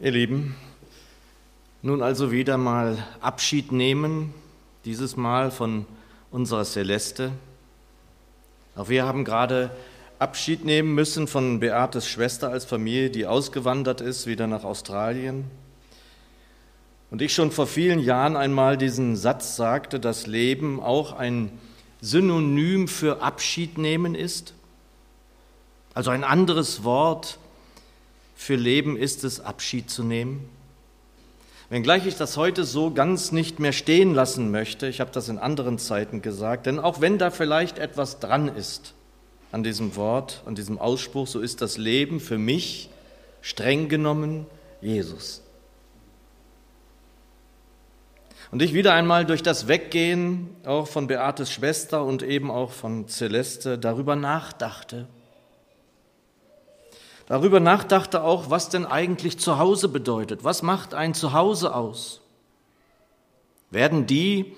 Ihr Lieben, nun also wieder mal Abschied nehmen, dieses Mal von unserer Celeste. Auch wir haben gerade Abschied nehmen müssen von Beates Schwester als Familie, die ausgewandert ist, wieder nach Australien. Und ich schon vor vielen Jahren einmal diesen Satz sagte, dass Leben auch ein Synonym für Abschied nehmen ist. Also ein anderes Wort für Leben ist es, Abschied zu nehmen. Wenngleich ich das heute so ganz nicht mehr stehen lassen möchte, ich habe das in anderen Zeiten gesagt, denn auch wenn da vielleicht etwas dran ist an diesem Wort, an diesem Ausspruch, so ist das Leben für mich streng genommen Jesus. Und ich wieder einmal durch das Weggehen auch von Beates Schwester und eben auch von Celeste darüber nachdachte, darüber nachdachte auch, was denn eigentlich Zuhause bedeutet. Was macht ein Zuhause aus? Werden die,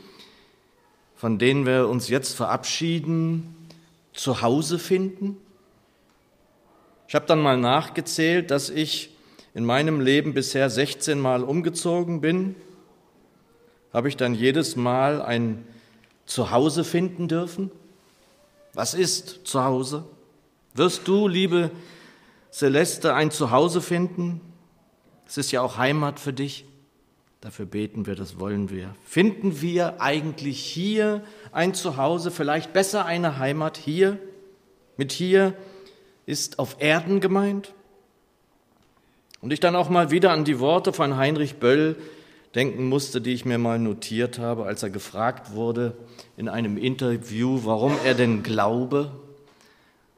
von denen wir uns jetzt verabschieden, Zuhause finden? Ich habe dann mal nachgezählt, dass ich in meinem Leben bisher 16 Mal umgezogen bin. Habe ich dann jedes Mal ein Zuhause finden dürfen? Was ist Zuhause? Wirst du, liebe Celeste ein Zuhause finden. Es ist ja auch Heimat für dich. Dafür beten wir, das wollen wir. Finden wir eigentlich hier ein Zuhause, vielleicht besser eine Heimat hier? Mit hier ist auf Erden gemeint. Und ich dann auch mal wieder an die Worte von Heinrich Böll denken musste, die ich mir mal notiert habe, als er gefragt wurde in einem Interview, warum er denn glaube,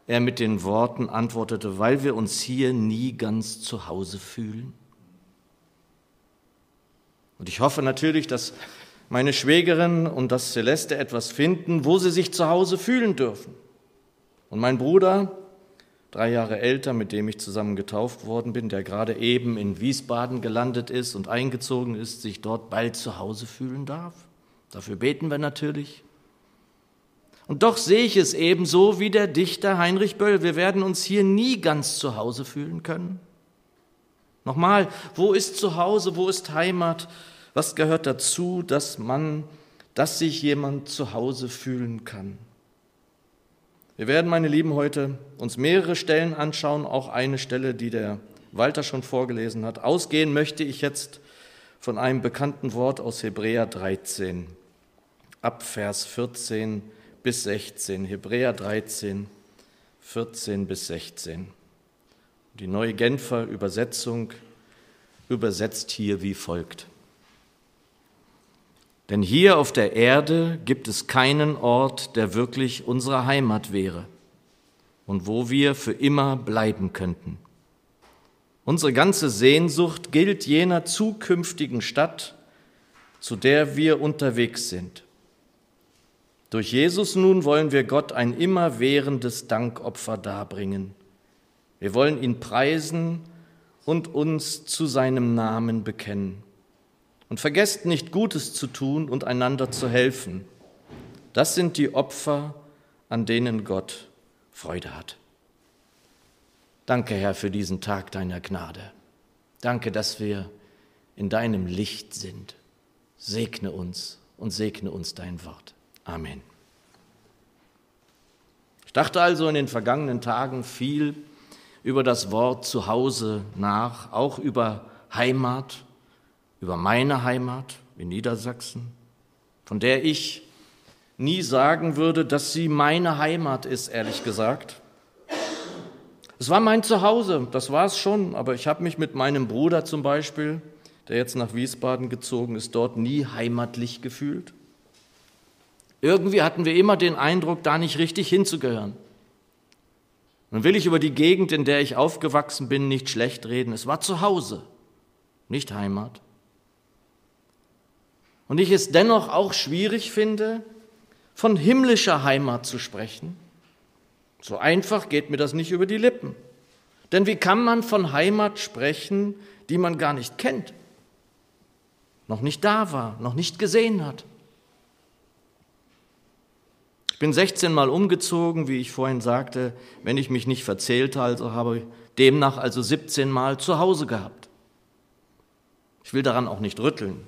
er mit den Worten antwortete, weil wir uns hier nie ganz zu Hause fühlen. Und ich hoffe natürlich, dass meine Schwägerin und das Celeste etwas finden, wo sie sich zu Hause fühlen dürfen. Und mein Bruder, drei Jahre älter, mit dem ich zusammen getauft worden bin, der gerade eben in Wiesbaden gelandet ist und eingezogen ist, sich dort bald zu Hause fühlen darf. Dafür beten wir natürlich. Und doch sehe ich es ebenso wie der Dichter Heinrich Böll. Wir werden uns hier nie ganz zu Hause fühlen können. Nochmal, wo ist zu Hause, wo ist Heimat? Was gehört dazu, dass man, dass sich jemand zu Hause fühlen kann? Wir werden, meine Lieben, heute uns mehrere Stellen anschauen, auch eine Stelle, die der Walter schon vorgelesen hat. Ausgehen möchte ich jetzt von einem bekannten Wort aus Hebräer 13, ab Vers 14 bis 16, Hebräer 13, 14 bis 16. Die neue Genfer Übersetzung übersetzt hier wie folgt. Denn hier auf der Erde gibt es keinen Ort, der wirklich unsere Heimat wäre und wo wir für immer bleiben könnten. Unsere ganze Sehnsucht gilt jener zukünftigen Stadt, zu der wir unterwegs sind. Durch Jesus nun wollen wir Gott ein immerwährendes Dankopfer darbringen. Wir wollen ihn preisen und uns zu seinem Namen bekennen. Und vergesst nicht Gutes zu tun und einander zu helfen. Das sind die Opfer, an denen Gott Freude hat. Danke, Herr, für diesen Tag deiner Gnade. Danke, dass wir in deinem Licht sind. Segne uns und segne uns dein Wort. Amen. Ich dachte also in den vergangenen Tagen viel über das Wort Zuhause nach, auch über Heimat, über meine Heimat in Niedersachsen, von der ich nie sagen würde, dass sie meine Heimat ist, ehrlich gesagt. Es war mein Zuhause, das war es schon, aber ich habe mich mit meinem Bruder zum Beispiel, der jetzt nach Wiesbaden gezogen ist, dort nie heimatlich gefühlt. Irgendwie hatten wir immer den Eindruck, da nicht richtig hinzugehören. Nun will ich über die Gegend, in der ich aufgewachsen bin, nicht schlecht reden. Es war zu Hause, nicht Heimat. Und ich es dennoch auch schwierig finde, von himmlischer Heimat zu sprechen. So einfach geht mir das nicht über die Lippen. Denn wie kann man von Heimat sprechen, die man gar nicht kennt, noch nicht da war, noch nicht gesehen hat? Bin 16 Mal umgezogen, wie ich vorhin sagte, wenn ich mich nicht verzählt also habe, demnach also 17 Mal zu Hause gehabt. Ich will daran auch nicht rütteln.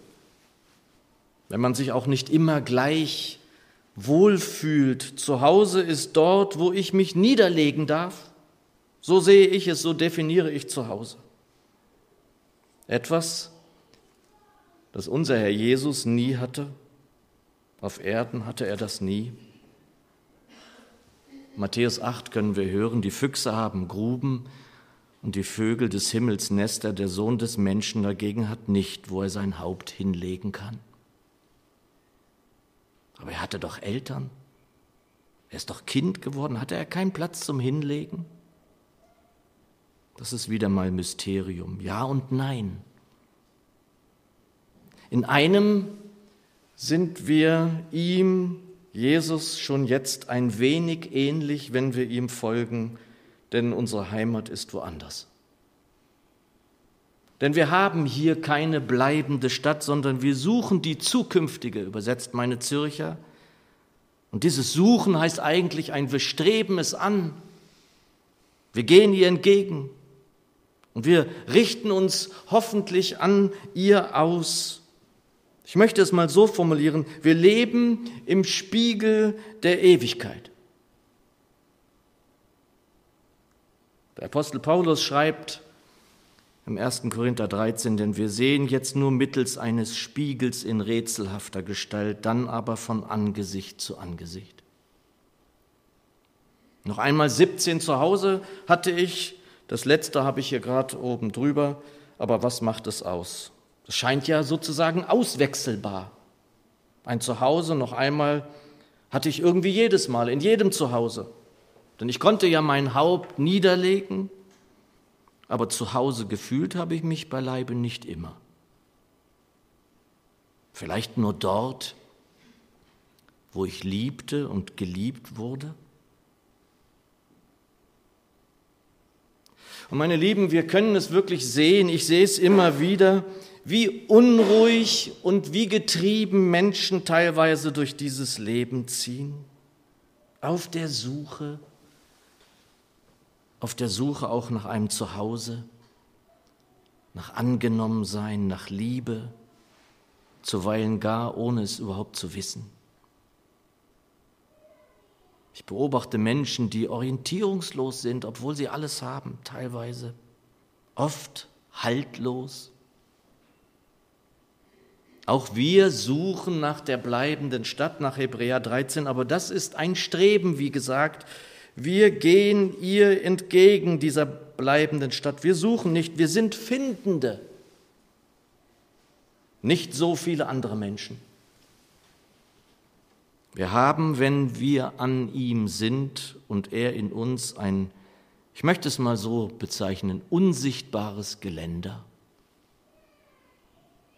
Wenn man sich auch nicht immer gleich wohlfühlt, zu Hause ist dort, wo ich mich niederlegen darf. So sehe ich es, so definiere ich zu Hause. Etwas, das unser Herr Jesus nie hatte. Auf Erden hatte er das nie. Matthäus 8 können wir hören, die Füchse haben Gruben und die Vögel des Himmels Nester, der Sohn des Menschen dagegen hat nicht, wo er sein Haupt hinlegen kann. Aber er hatte doch Eltern. Er ist doch Kind geworden. Hatte er keinen Platz zum Hinlegen? Das ist wieder mal Mysterium. Ja und nein. In einem sind wir ihm Jesus schon jetzt ein wenig ähnlich, wenn wir ihm folgen, denn unsere Heimat ist woanders. Denn wir haben hier keine bleibende Stadt, sondern wir suchen die zukünftige, übersetzt meine Zürcher. Und dieses Suchen heißt eigentlich ein Wir streben es an. Wir gehen ihr entgegen. Und wir richten uns hoffentlich an ihr aus. Ich möchte es mal so formulieren, wir leben im Spiegel der Ewigkeit. Der Apostel Paulus schreibt im 1. Korinther 13, denn wir sehen jetzt nur mittels eines Spiegels in rätselhafter Gestalt, dann aber von Angesicht zu Angesicht. Noch einmal 17 zu Hause hatte ich, das letzte habe ich hier gerade oben drüber, aber was macht es aus? Das scheint ja sozusagen auswechselbar. Ein Zuhause noch einmal hatte ich irgendwie jedes Mal, in jedem Zuhause. Denn ich konnte ja mein Haupt niederlegen, aber zu Hause gefühlt habe ich mich beileibe nicht immer. Vielleicht nur dort, wo ich liebte und geliebt wurde. Und meine Lieben, wir können es wirklich sehen, ich sehe es immer wieder, wie unruhig und wie getrieben Menschen teilweise durch dieses Leben ziehen, auf der Suche, auf der Suche auch nach einem Zuhause, nach Angenommensein, nach Liebe, zuweilen gar ohne es überhaupt zu wissen. Ich beobachte Menschen, die orientierungslos sind, obwohl sie alles haben, teilweise, oft haltlos, auch wir suchen nach der bleibenden Stadt, nach Hebräer 13, aber das ist ein Streben, wie gesagt. Wir gehen ihr entgegen dieser bleibenden Stadt. Wir suchen nicht, wir sind Findende. Nicht so viele andere Menschen. Wir haben, wenn wir an ihm sind und er in uns, ein, ich möchte es mal so bezeichnen, unsichtbares Geländer.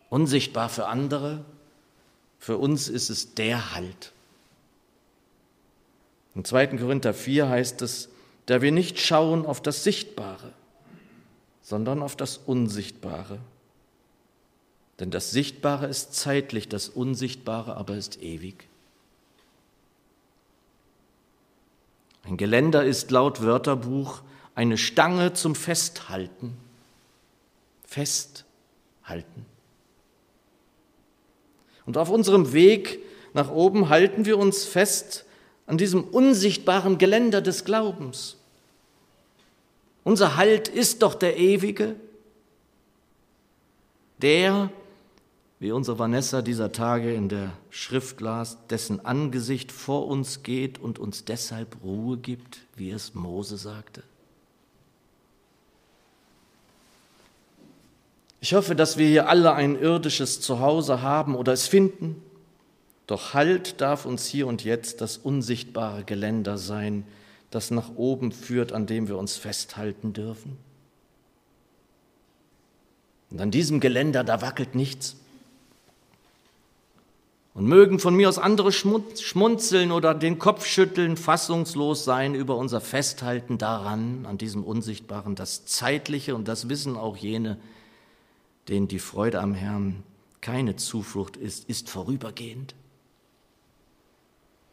Unsichtbar für andere, für uns ist es der Halt. Im 2. Korinther 4 heißt es, da wir nicht schauen auf das Sichtbare, sondern auf das Unsichtbare. Denn das Sichtbare ist zeitlich, das Unsichtbare aber ist ewig. Ein Geländer ist laut Wörterbuch eine Stange zum Festhalten. Festhalten. Und auf unserem Weg nach oben halten wir uns fest an diesem unsichtbaren Geländer des Glaubens. Unser Halt ist doch der ewige, der, wie unsere Vanessa dieser Tage in der Schrift las, dessen Angesicht vor uns geht und uns deshalb Ruhe gibt, wie es Mose sagte. Ich hoffe, dass wir hier alle ein irdisches Zuhause haben oder es finden. Doch Halt darf uns hier und jetzt das unsichtbare Geländer sein, das nach oben führt, an dem wir uns festhalten dürfen. Und an diesem Geländer, da wackelt nichts. Und mögen von mir aus andere schmunzeln oder den Kopf schütteln, fassungslos sein über unser Festhalten daran, an diesem Unsichtbaren, das Zeitliche, und das wissen auch jene, denen die Freude am Herrn keine Zuflucht ist, ist vorübergehend.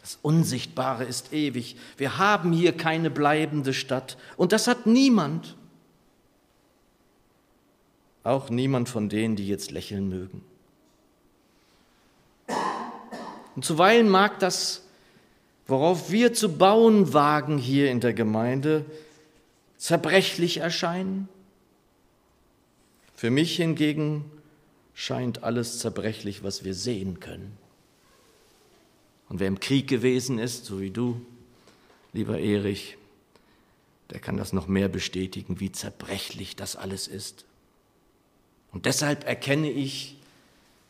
Das Unsichtbare ist ewig. Wir haben hier keine bleibende Stadt und das hat niemand. auch niemand von denen, die jetzt lächeln mögen. Und zuweilen mag das, worauf wir zu bauen wagen hier in der Gemeinde, zerbrechlich erscheinen. Für mich hingegen scheint alles zerbrechlich, was wir sehen können. Und wer im Krieg gewesen ist, so wie du, lieber Erich, der kann das noch mehr bestätigen, wie zerbrechlich das alles ist. Und deshalb erkenne ich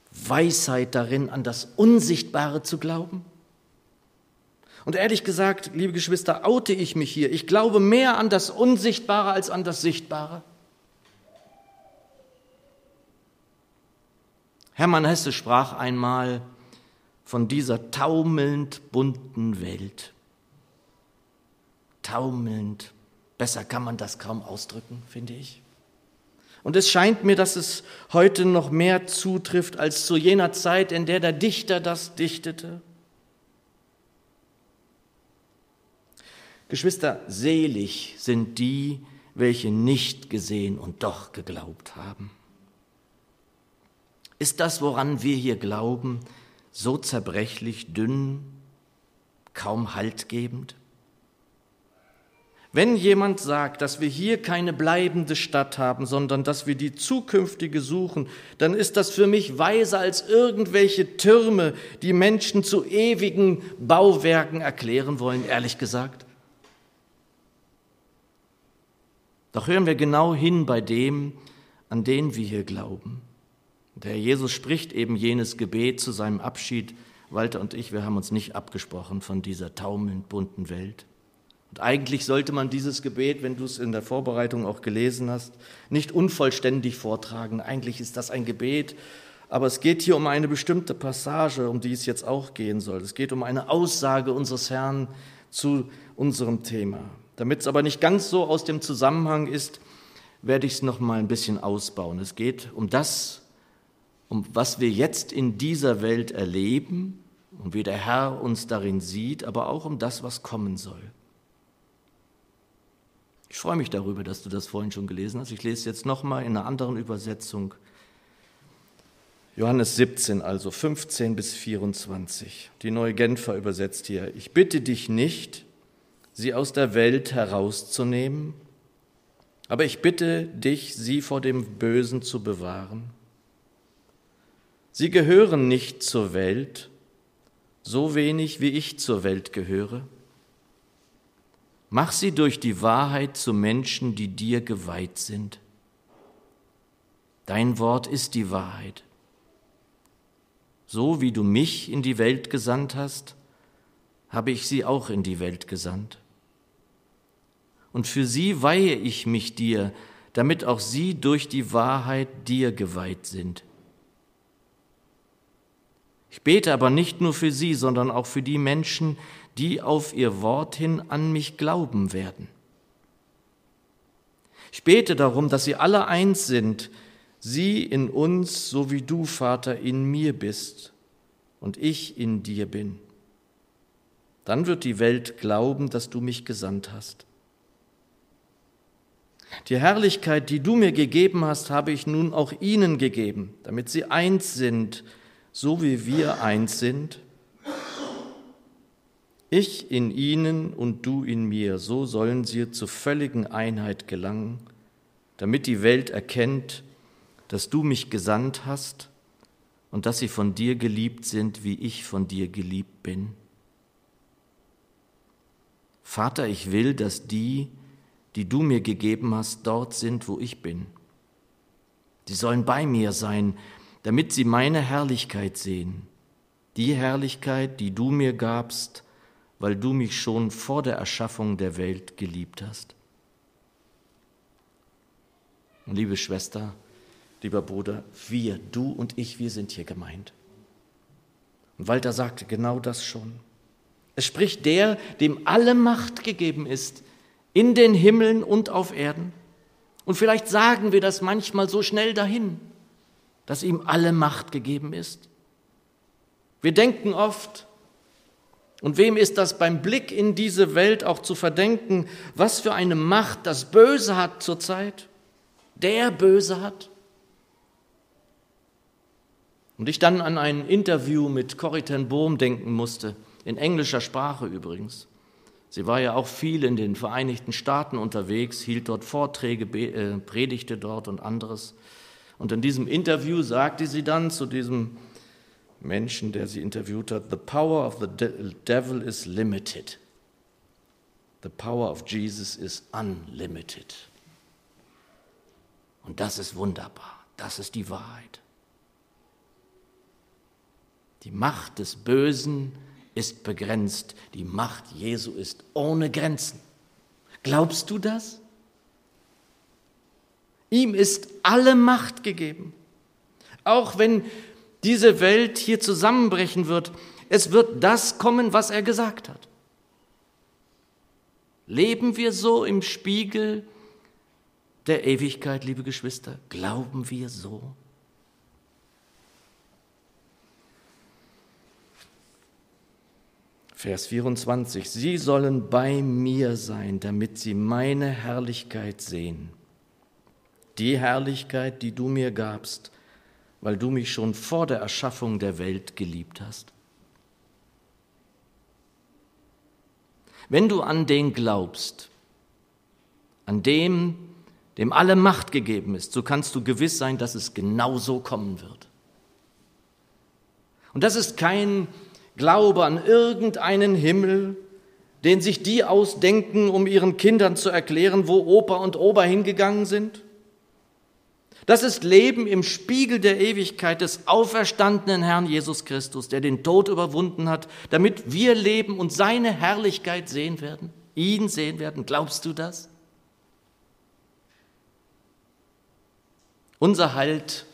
Weisheit darin, an das Unsichtbare zu glauben. Und ehrlich gesagt, liebe Geschwister, oute ich mich hier. Ich glaube mehr an das Unsichtbare als an das Sichtbare. Hermann Hesse sprach einmal von dieser taumelnd bunten Welt. Taumelnd, besser kann man das kaum ausdrücken, finde ich. Und es scheint mir, dass es heute noch mehr zutrifft als zu jener Zeit, in der der Dichter das dichtete. Geschwister, selig sind die, welche nicht gesehen und doch geglaubt haben. Ist das, woran wir hier glauben, so zerbrechlich, dünn, kaum haltgebend? Wenn jemand sagt, dass wir hier keine bleibende Stadt haben, sondern dass wir die zukünftige suchen, dann ist das für mich weiser als irgendwelche Türme, die Menschen zu ewigen Bauwerken erklären wollen, ehrlich gesagt. Doch hören wir genau hin bei dem, an den wir hier glauben. Der Jesus spricht eben jenes Gebet zu seinem Abschied. Walter und ich, wir haben uns nicht abgesprochen von dieser taumelnd bunten Welt. Und eigentlich sollte man dieses Gebet, wenn du es in der Vorbereitung auch gelesen hast, nicht unvollständig vortragen. Eigentlich ist das ein Gebet, aber es geht hier um eine bestimmte Passage, um die es jetzt auch gehen soll. Es geht um eine Aussage unseres Herrn zu unserem Thema. Damit es aber nicht ganz so aus dem Zusammenhang ist, werde ich es noch mal ein bisschen ausbauen. Es geht um das, um was wir jetzt in dieser Welt erleben und wie der Herr uns darin sieht, aber auch um das, was kommen soll. Ich freue mich darüber, dass du das vorhin schon gelesen hast. Ich lese jetzt nochmal in einer anderen Übersetzung. Johannes 17, also 15 bis 24. Die neue Genfer übersetzt hier. Ich bitte dich nicht, sie aus der Welt herauszunehmen, aber ich bitte dich, sie vor dem Bösen zu bewahren. Sie gehören nicht zur Welt, so wenig wie ich zur Welt gehöre. Mach sie durch die Wahrheit zu Menschen, die dir geweiht sind. Dein Wort ist die Wahrheit. So wie du mich in die Welt gesandt hast, habe ich sie auch in die Welt gesandt. Und für sie weihe ich mich dir, damit auch sie durch die Wahrheit dir geweiht sind. Ich bete aber nicht nur für sie, sondern auch für die Menschen, die auf ihr Wort hin an mich glauben werden. Ich bete darum, dass sie alle eins sind, sie in uns, so wie du, Vater, in mir bist und ich in dir bin. Dann wird die Welt glauben, dass du mich gesandt hast. Die Herrlichkeit, die du mir gegeben hast, habe ich nun auch ihnen gegeben, damit sie eins sind, so wie wir eins sind ich in ihnen und du in mir, so sollen sie zur völligen Einheit gelangen, damit die Welt erkennt, dass du mich gesandt hast und dass sie von dir geliebt sind, wie ich von dir geliebt bin. Vater, ich will, dass die, die du mir gegeben hast, dort sind, wo ich bin. Sie sollen bei mir sein, damit sie meine Herrlichkeit sehen, die Herrlichkeit, die du mir gabst, weil du mich schon vor der Erschaffung der Welt geliebt hast. Und liebe Schwester, lieber Bruder, wir, du und ich, wir sind hier gemeint. Und Walter sagte genau das schon. Es spricht der, dem alle Macht gegeben ist, in den Himmeln und auf Erden. Und vielleicht sagen wir das manchmal so schnell dahin, dass ihm alle Macht gegeben ist. Wir denken oft, und wem ist das beim Blick in diese Welt auch zu verdenken, was für eine Macht das Böse hat zurzeit? Der Böse hat. Und ich dann an ein Interview mit Corrie ten Bohm denken musste, in englischer Sprache übrigens. Sie war ja auch viel in den Vereinigten Staaten unterwegs, hielt dort Vorträge, äh, predigte dort und anderes. Und in diesem Interview sagte sie dann zu diesem Menschen, der sie interviewt hat, The power of the devil is limited. The power of Jesus is unlimited. Und das ist wunderbar. Das ist die Wahrheit. Die Macht des Bösen ist begrenzt. Die Macht Jesu ist ohne Grenzen. Glaubst du das? Ihm ist alle Macht gegeben. Auch wenn diese Welt hier zusammenbrechen wird, es wird das kommen, was er gesagt hat. Leben wir so im Spiegel der Ewigkeit, liebe Geschwister? Glauben wir so? Vers 24, sie sollen bei mir sein, damit sie meine Herrlichkeit sehen. Die Herrlichkeit, die du mir gabst, weil du mich schon vor der Erschaffung der Welt geliebt hast. Wenn du an den glaubst, an dem, dem alle Macht gegeben ist, so kannst du gewiss sein, dass es genau so kommen wird. Und das ist kein Glaube an irgendeinen Himmel, den sich die ausdenken, um ihren Kindern zu erklären, wo Opa und Opa hingegangen sind. Das ist Leben im Spiegel der Ewigkeit des auferstandenen Herrn Jesus Christus, der den Tod überwunden hat, damit wir leben und seine Herrlichkeit sehen werden, ihn sehen werden. Glaubst du das? Unser Halt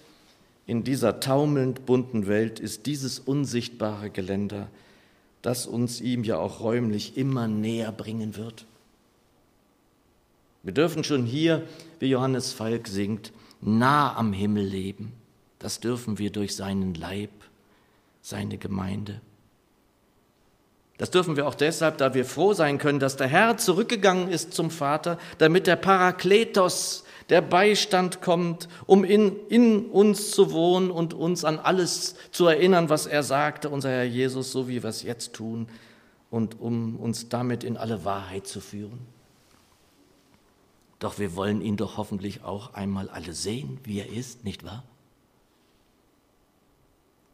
in dieser taumelnd bunten Welt ist dieses unsichtbare Geländer, das uns ihm ja auch räumlich immer näher bringen wird. Wir dürfen schon hier, wie Johannes Falk singt, nah am Himmel leben. Das dürfen wir durch seinen Leib, seine Gemeinde. Das dürfen wir auch deshalb, da wir froh sein können, dass der Herr zurückgegangen ist zum Vater, damit der Parakletos, der Beistand kommt, um in, in uns zu wohnen und uns an alles zu erinnern, was er sagte, unser Herr Jesus, so wie wir es jetzt tun, und um uns damit in alle Wahrheit zu führen. Doch wir wollen ihn doch hoffentlich auch einmal alle sehen, wie er ist, nicht wahr?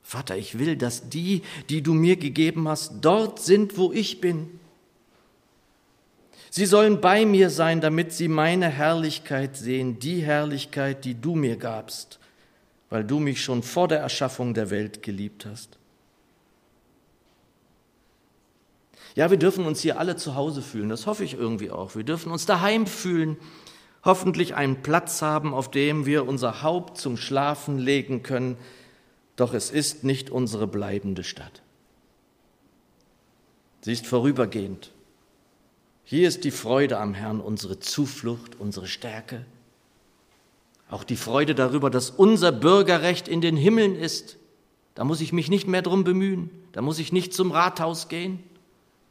Vater, ich will, dass die, die du mir gegeben hast, dort sind, wo ich bin Sie sollen bei mir sein, damit sie meine Herrlichkeit sehen, die Herrlichkeit, die du mir gabst, weil du mich schon vor der Erschaffung der Welt geliebt hast. Ja, wir dürfen uns hier alle zu Hause fühlen, das hoffe ich irgendwie auch. Wir dürfen uns daheim fühlen, hoffentlich einen Platz haben, auf dem wir unser Haupt zum Schlafen legen können, doch es ist nicht unsere bleibende Stadt. Sie ist vorübergehend. Hier ist die Freude am Herrn unsere Zuflucht, unsere Stärke. Auch die Freude darüber, dass unser Bürgerrecht in den Himmeln ist. Da muss ich mich nicht mehr drum bemühen. Da muss ich nicht zum Rathaus gehen.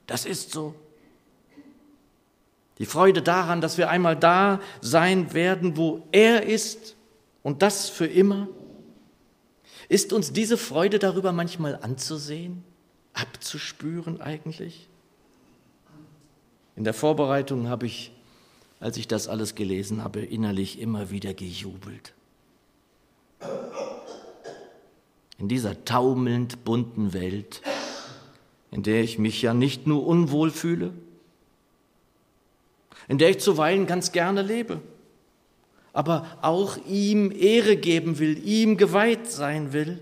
Das ist so. Die Freude daran, dass wir einmal da sein werden, wo er ist und das für immer. Ist uns diese Freude darüber manchmal anzusehen, abzuspüren eigentlich? In der Vorbereitung habe ich, als ich das alles gelesen habe, innerlich immer wieder gejubelt. In dieser taumelnd bunten Welt, in der ich mich ja nicht nur unwohl fühle, in der ich zuweilen ganz gerne lebe, aber auch ihm Ehre geben will, ihm geweiht sein will.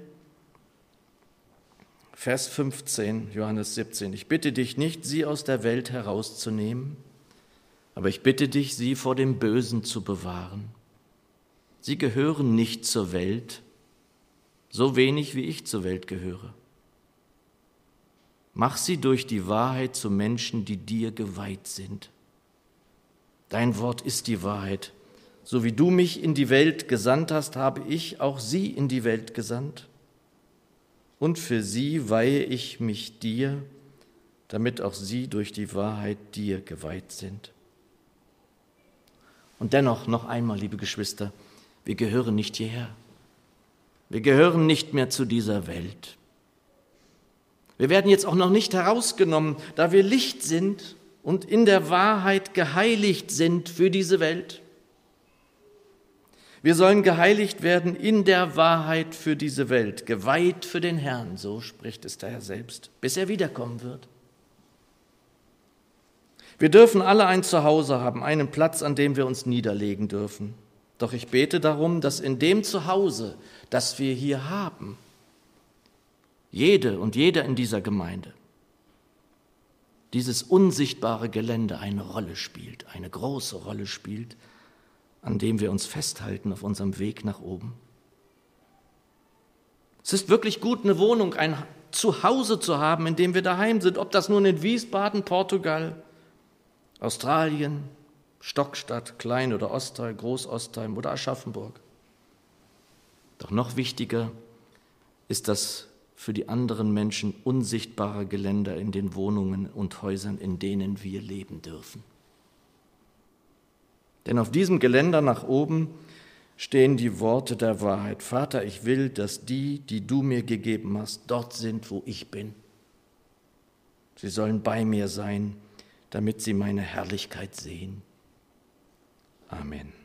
Vers 15, Johannes 17. Ich bitte dich nicht, sie aus der Welt herauszunehmen, aber ich bitte dich, sie vor dem Bösen zu bewahren. Sie gehören nicht zur Welt, so wenig wie ich zur Welt gehöre. Mach sie durch die Wahrheit zu Menschen, die dir geweiht sind. Dein Wort ist die Wahrheit. So wie du mich in die Welt gesandt hast, habe ich auch sie in die Welt gesandt und für sie weihe ich mich dir, damit auch sie durch die Wahrheit dir geweiht sind. Und dennoch noch einmal, liebe Geschwister, wir gehören nicht hierher. Wir gehören nicht mehr zu dieser Welt. Wir werden jetzt auch noch nicht herausgenommen, da wir Licht sind und in der Wahrheit geheiligt sind für diese Welt. Wir sollen geheiligt werden in der Wahrheit für diese Welt, geweiht für den Herrn, so spricht es der Herr selbst, bis er wiederkommen wird. Wir dürfen alle ein Zuhause haben, einen Platz, an dem wir uns niederlegen dürfen. Doch ich bete darum, dass in dem Zuhause, das wir hier haben, jede und jeder in dieser Gemeinde, dieses unsichtbare Gelände eine Rolle spielt, eine große Rolle spielt, an dem wir uns festhalten auf unserem Weg nach oben. Es ist wirklich gut, eine Wohnung, ein Zuhause zu haben, in dem wir daheim sind, ob das nun in Wiesbaden, Portugal, Australien, Stockstadt, Klein- oder Ostheim, Großostheim oder Aschaffenburg. Doch noch wichtiger ist das für die anderen Menschen unsichtbare Geländer in den Wohnungen und Häusern, in denen wir leben dürfen. Denn auf diesem Geländer nach oben stehen die Worte der Wahrheit. Vater, ich will, dass die, die du mir gegeben hast, dort sind, wo ich bin. Sie sollen bei mir sein damit sie meine Herrlichkeit sehen. Amen.